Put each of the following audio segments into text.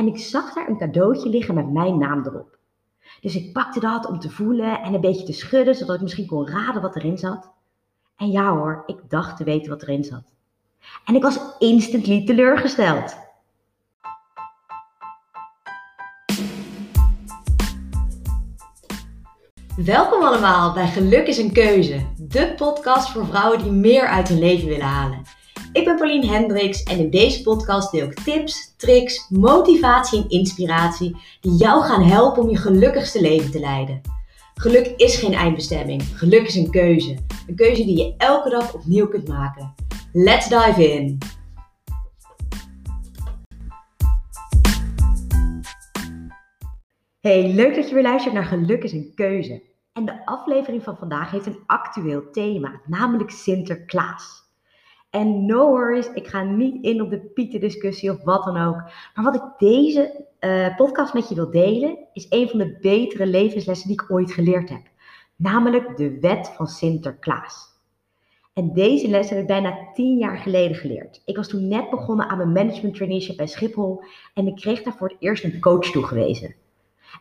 En ik zag daar een cadeautje liggen met mijn naam erop. Dus ik pakte dat om te voelen en een beetje te schudden, zodat ik misschien kon raden wat erin zat. En ja hoor, ik dacht te weten wat erin zat. En ik was instantly teleurgesteld. Welkom allemaal bij Geluk is een Keuze, de podcast voor vrouwen die meer uit hun leven willen halen. Ik ben Pauline Hendricks en in deze podcast deel ik tips, tricks, motivatie en inspiratie die jou gaan helpen om je gelukkigste leven te leiden. Geluk is geen eindbestemming, geluk is een keuze. Een keuze die je elke dag opnieuw kunt maken. Let's dive in! Hey, leuk dat je weer luistert naar Geluk is een keuze. En de aflevering van vandaag heeft een actueel thema, namelijk Sinterklaas. En no worries, ik ga niet in op de Pieter-discussie of wat dan ook. Maar wat ik deze uh, podcast met je wil delen, is een van de betere levenslessen die ik ooit geleerd heb. Namelijk de wet van Sinterklaas. En deze les heb ik bijna tien jaar geleden geleerd. Ik was toen net begonnen aan mijn management traineeship bij Schiphol en ik kreeg daar voor het eerst een coach toegewezen.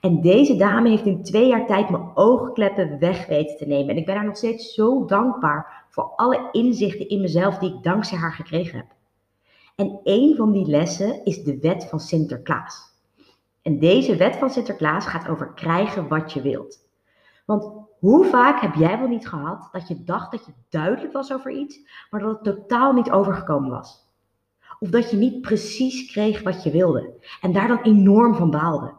En deze dame heeft in twee jaar tijd mijn oogkleppen weg weten te nemen. En ik ben haar nog steeds zo dankbaar voor alle inzichten in mezelf die ik dankzij haar gekregen heb. En een van die lessen is de wet van Sinterklaas. En deze wet van Sinterklaas gaat over krijgen wat je wilt. Want hoe vaak heb jij wel niet gehad dat je dacht dat je duidelijk was over iets, maar dat het totaal niet overgekomen was? Of dat je niet precies kreeg wat je wilde en daar dan enorm van baalde?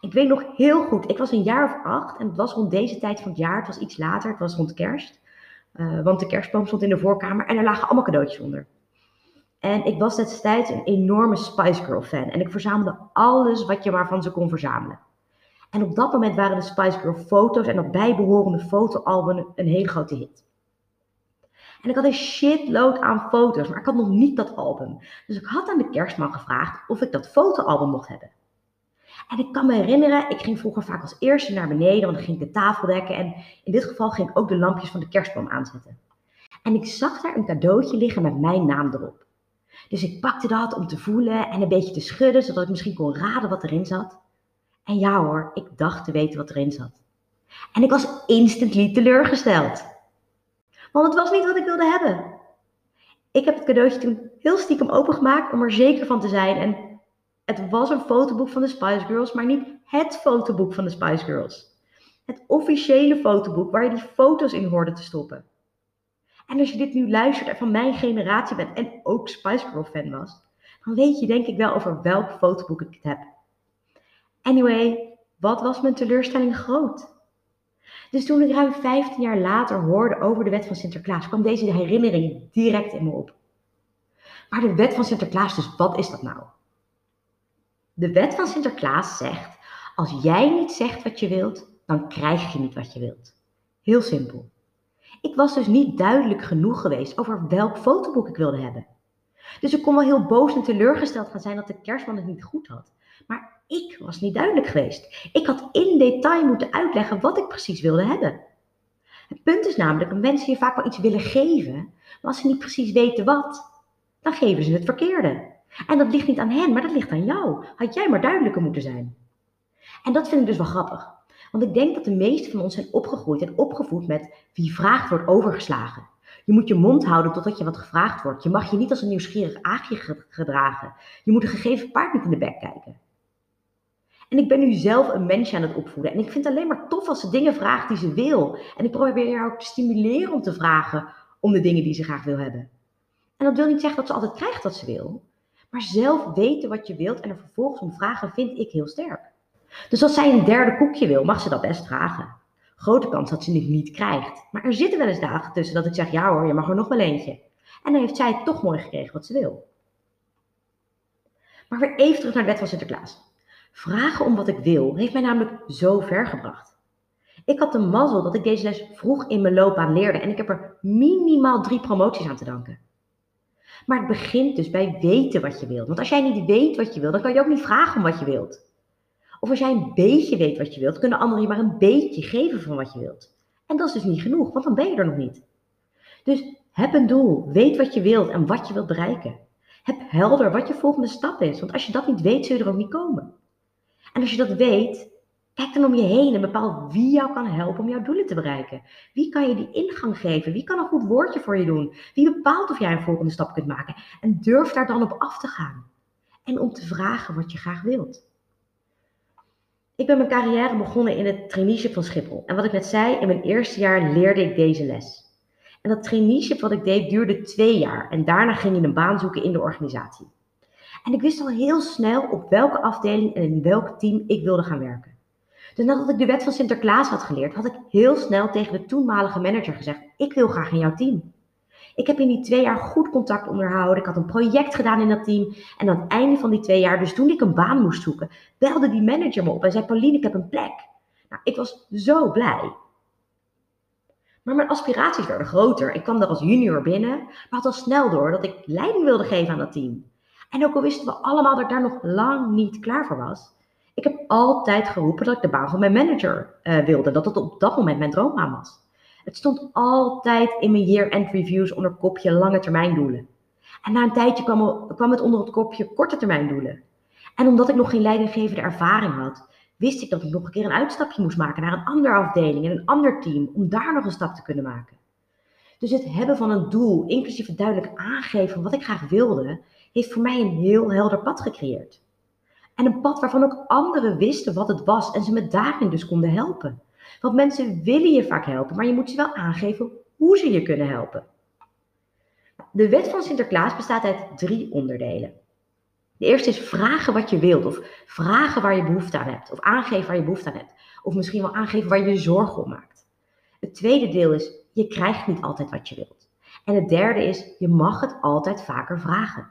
Ik weet nog heel goed, ik was een jaar of acht en het was rond deze tijd van het jaar, het was iets later, het was rond kerst. Uh, want de kerstboom stond in de voorkamer en er lagen allemaal cadeautjes onder. En ik was destijds een enorme Spice Girl fan en ik verzamelde alles wat je maar van ze kon verzamelen. En op dat moment waren de Spice Girl foto's en dat bijbehorende fotoalbum een hele grote hit. En ik had een shitload aan foto's, maar ik had nog niet dat album. Dus ik had aan de kerstman gevraagd of ik dat fotoalbum mocht hebben. En ik kan me herinneren, ik ging vroeger vaak als eerste naar beneden, want dan ging ik de tafel dekken. En in dit geval ging ik ook de lampjes van de kerstboom aanzetten. En ik zag daar een cadeautje liggen met mijn naam erop. Dus ik pakte dat om te voelen en een beetje te schudden, zodat ik misschien kon raden wat erin zat. En ja hoor, ik dacht te weten wat erin zat. En ik was instantly teleurgesteld. Want het was niet wat ik wilde hebben. Ik heb het cadeautje toen heel stiekem opengemaakt om er zeker van te zijn. En het was een fotoboek van de Spice Girls, maar niet het fotoboek van de Spice Girls. Het officiële fotoboek waar je die foto's in hoorde te stoppen. En als je dit nu luistert en van mijn generatie bent en ook Spice Girl fan was, dan weet je denk ik wel over welk fotoboek ik het heb. Anyway, wat was mijn teleurstelling groot? Dus toen ik ruim 15 jaar later hoorde over de wet van Sinterklaas, kwam deze herinnering direct in me op. Maar de wet van Sinterklaas, dus wat is dat nou? De wet van Sinterklaas zegt: als jij niet zegt wat je wilt, dan krijg je niet wat je wilt. Heel simpel. Ik was dus niet duidelijk genoeg geweest over welk fotoboek ik wilde hebben. Dus ik kon wel heel boos en teleurgesteld gaan zijn dat de kerstman het niet goed had. Maar ik was niet duidelijk geweest. Ik had in detail moeten uitleggen wat ik precies wilde hebben. Het punt is namelijk dat mensen je vaak wel iets willen geven, maar als ze niet precies weten wat, dan geven ze het verkeerde. En dat ligt niet aan hen, maar dat ligt aan jou. Had jij maar duidelijker moeten zijn. En dat vind ik dus wel grappig. Want ik denk dat de meesten van ons zijn opgegroeid en opgevoed met wie vraagt wordt overgeslagen. Je moet je mond houden totdat je wat gevraagd wordt. Je mag je niet als een nieuwsgierig aagje gedragen. Je moet een gegeven paard niet in de bek kijken. En ik ben nu zelf een mensje aan het opvoeden. En ik vind het alleen maar tof als ze dingen vraagt die ze wil. En ik probeer haar ook te stimuleren om te vragen om de dingen die ze graag wil hebben. En dat wil niet zeggen dat ze altijd krijgt wat ze wil. Maar zelf weten wat je wilt en er vervolgens om vragen vind ik heel sterk. Dus als zij een derde koekje wil, mag ze dat best vragen. Grote kans dat ze het niet krijgt. Maar er zitten wel eens dagen tussen dat ik zeg, ja hoor, je mag er nog wel eentje. En dan heeft zij toch mooi gekregen wat ze wil. Maar weer even terug naar de wet van Sinterklaas. Vragen om wat ik wil heeft mij namelijk zo ver gebracht. Ik had de mazzel dat ik deze les vroeg in mijn loopbaan leerde en ik heb er minimaal drie promoties aan te danken. Maar het begint dus bij weten wat je wilt. Want als jij niet weet wat je wilt, dan kan je ook niet vragen om wat je wilt. Of als jij een beetje weet wat je wilt, kunnen anderen je maar een beetje geven van wat je wilt. En dat is dus niet genoeg, want dan ben je er nog niet. Dus heb een doel, weet wat je wilt en wat je wilt bereiken. Heb helder wat je volgende stap is, want als je dat niet weet, zul je er ook niet komen. En als je dat weet, kijk dan om je heen en bepaal wie jou kan helpen om jouw doelen te bereiken. Wie kan je die ingang geven? Wie kan een goed woordje voor je doen? Wie bepaalt of jij een volgende stap kunt maken? En durf daar dan op af te gaan. En om te vragen wat je graag wilt. Ik ben mijn carrière begonnen in het traineeship van Schiphol. En wat ik net zei, in mijn eerste jaar leerde ik deze les. En dat traineeship wat ik deed duurde twee jaar. En daarna ging ik een baan zoeken in de organisatie. En ik wist al heel snel op welke afdeling en in welk team ik wilde gaan werken. Dus nadat ik de wet van Sinterklaas had geleerd, had ik heel snel tegen de toenmalige manager gezegd: Ik wil graag in jouw team. Ik heb in die twee jaar goed contact onderhouden. Ik had een project gedaan in dat team. En aan het einde van die twee jaar, dus toen ik een baan moest zoeken, belde die manager me op en zei: Pauline, ik heb een plek. Nou, ik was zo blij. Maar mijn aspiraties werden groter. Ik kwam daar als junior binnen, maar had al snel door dat ik leiding wilde geven aan dat team. En ook al wisten we allemaal dat ik daar nog lang niet klaar voor was, ik heb altijd geroepen dat ik de baan van mijn manager uh, wilde. Dat dat op dat moment mijn droombaan was. Het stond altijd in mijn year-end reviews onder kopje lange termijn doelen. En na een tijdje kwam, kwam het onder het kopje korte termijn doelen. En omdat ik nog geen leidinggevende ervaring had, wist ik dat ik nog een keer een uitstapje moest maken naar een andere afdeling en een ander team om daar nog een stap te kunnen maken. Dus het hebben van een doel, inclusief het duidelijk aangeven wat ik graag wilde, heeft voor mij een heel helder pad gecreëerd. En een pad waarvan ook anderen wisten wat het was en ze me daarin dus konden helpen. Want mensen willen je vaak helpen, maar je moet ze wel aangeven hoe ze je kunnen helpen. De wet van Sinterklaas bestaat uit drie onderdelen. De eerste is vragen wat je wilt, of vragen waar je behoefte aan hebt, of aangeven waar je behoefte aan hebt, of misschien wel aangeven waar je je zorgen om maakt. Het tweede deel is, je krijgt niet altijd wat je wilt. En het derde is, je mag het altijd vaker vragen.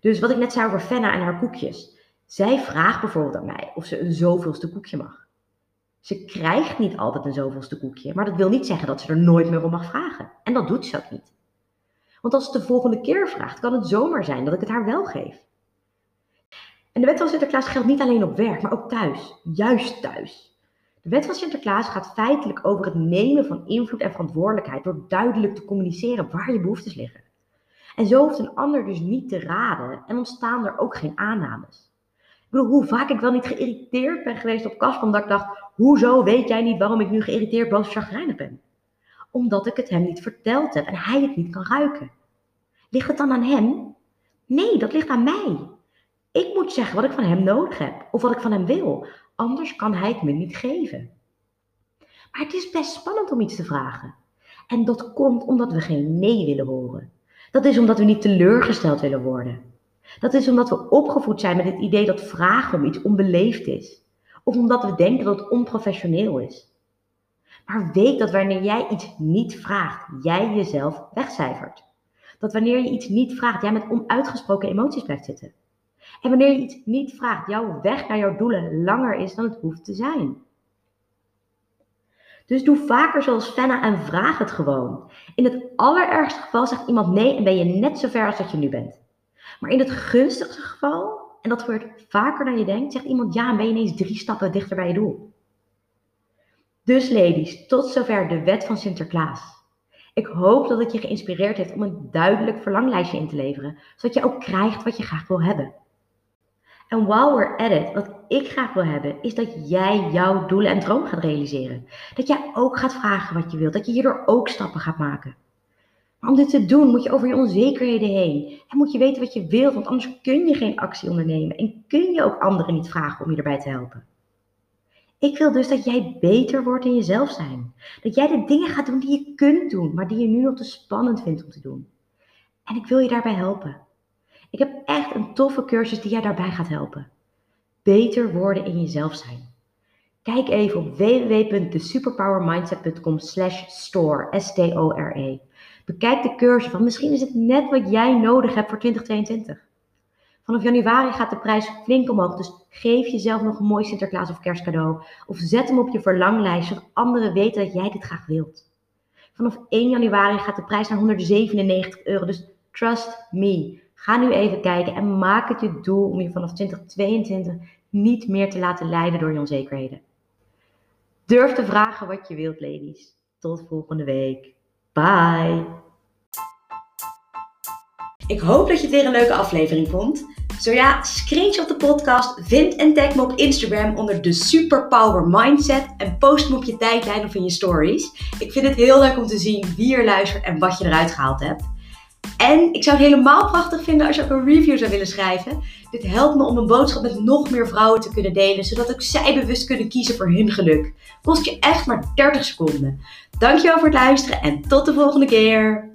Dus wat ik net zei over Fenna en haar koekjes. Zij vraagt bijvoorbeeld aan mij of ze een zoveelste koekje mag. Ze krijgt niet altijd een zoveelste koekje, maar dat wil niet zeggen dat ze er nooit meer om mag vragen. En dat doet ze ook niet. Want als ze de volgende keer vraagt, kan het zomaar zijn dat ik het haar wel geef. En de wet van Sinterklaas geldt niet alleen op werk, maar ook thuis. Juist thuis. De wet van Sinterklaas gaat feitelijk over het nemen van invloed en verantwoordelijkheid door duidelijk te communiceren waar je behoeftes liggen. En zo hoeft een ander dus niet te raden en ontstaan er ook geen aannames. Bedoel, hoe vaak ik wel niet geïrriteerd ben geweest op Kasper, omdat ik dacht, hoezo weet jij niet waarom ik nu geïrriteerd, boos chagrijnig ben? Omdat ik het hem niet verteld heb en hij het niet kan ruiken. Ligt het dan aan hem? Nee, dat ligt aan mij. Ik moet zeggen wat ik van hem nodig heb of wat ik van hem wil. Anders kan hij het me niet geven. Maar het is best spannend om iets te vragen. En dat komt omdat we geen nee willen horen. Dat is omdat we niet teleurgesteld willen worden. Dat is omdat we opgevoed zijn met het idee dat vragen om iets onbeleefd is. Of omdat we denken dat het onprofessioneel is. Maar weet dat wanneer jij iets niet vraagt, jij jezelf wegcijfert. Dat wanneer je iets niet vraagt, jij met onuitgesproken emoties blijft zitten. En wanneer je iets niet vraagt, jouw weg naar jouw doelen langer is dan het hoeft te zijn. Dus doe vaker zoals Fenna en vraag het gewoon. In het allerergste geval zegt iemand nee en ben je net zo ver als dat je nu bent. Maar in het gunstigste geval, en dat gebeurt vaker dan je denkt, zegt iemand ja en ben je ineens drie stappen dichter bij je doel. Dus ladies, tot zover de wet van Sinterklaas. Ik hoop dat het je geïnspireerd heeft om een duidelijk verlanglijstje in te leveren, zodat je ook krijgt wat je graag wil hebben. En while we're at it, wat ik graag wil hebben, is dat jij jouw doelen en droom gaat realiseren. Dat jij ook gaat vragen wat je wilt, dat je hierdoor ook stappen gaat maken. Maar om dit te doen moet je over je onzekerheden heen. En moet je weten wat je wilt, want anders kun je geen actie ondernemen. En kun je ook anderen niet vragen om je erbij te helpen. Ik wil dus dat jij beter wordt in jezelf zijn. Dat jij de dingen gaat doen die je kunt doen, maar die je nu nog te spannend vindt om te doen. En ik wil je daarbij helpen. Ik heb echt een toffe cursus die jij daarbij gaat helpen. Beter worden in jezelf zijn. Kijk even op www.thesuperpowermindset.com slash store, S-T-O-R-E. Bekijk de cursus, want misschien is het net wat jij nodig hebt voor 2022. Vanaf januari gaat de prijs flink omhoog, dus geef jezelf nog een mooi Sinterklaas of kerstcadeau. Of zet hem op je verlanglijst, zodat anderen weten dat jij dit graag wilt. Vanaf 1 januari gaat de prijs naar 197 euro, dus trust me. Ga nu even kijken en maak het je doel om je vanaf 2022 niet meer te laten leiden door je onzekerheden. Durf te vragen wat je wilt, ladies. Tot volgende week. Bye. Ik hoop dat je het weer een leuke aflevering vond. Zo ja, screenshot de podcast, vind en tag me op Instagram onder de Superpower Mindset en post me op je tijdlijn of in je stories. Ik vind het heel leuk om te zien wie er luistert en wat je eruit gehaald hebt. En ik zou het helemaal prachtig vinden als je ook een review zou willen schrijven. Dit helpt me om een boodschap met nog meer vrouwen te kunnen delen, zodat ook zij bewust kunnen kiezen voor hun geluk. Kost je echt maar 30 seconden. Dankjewel voor het luisteren en tot de volgende keer.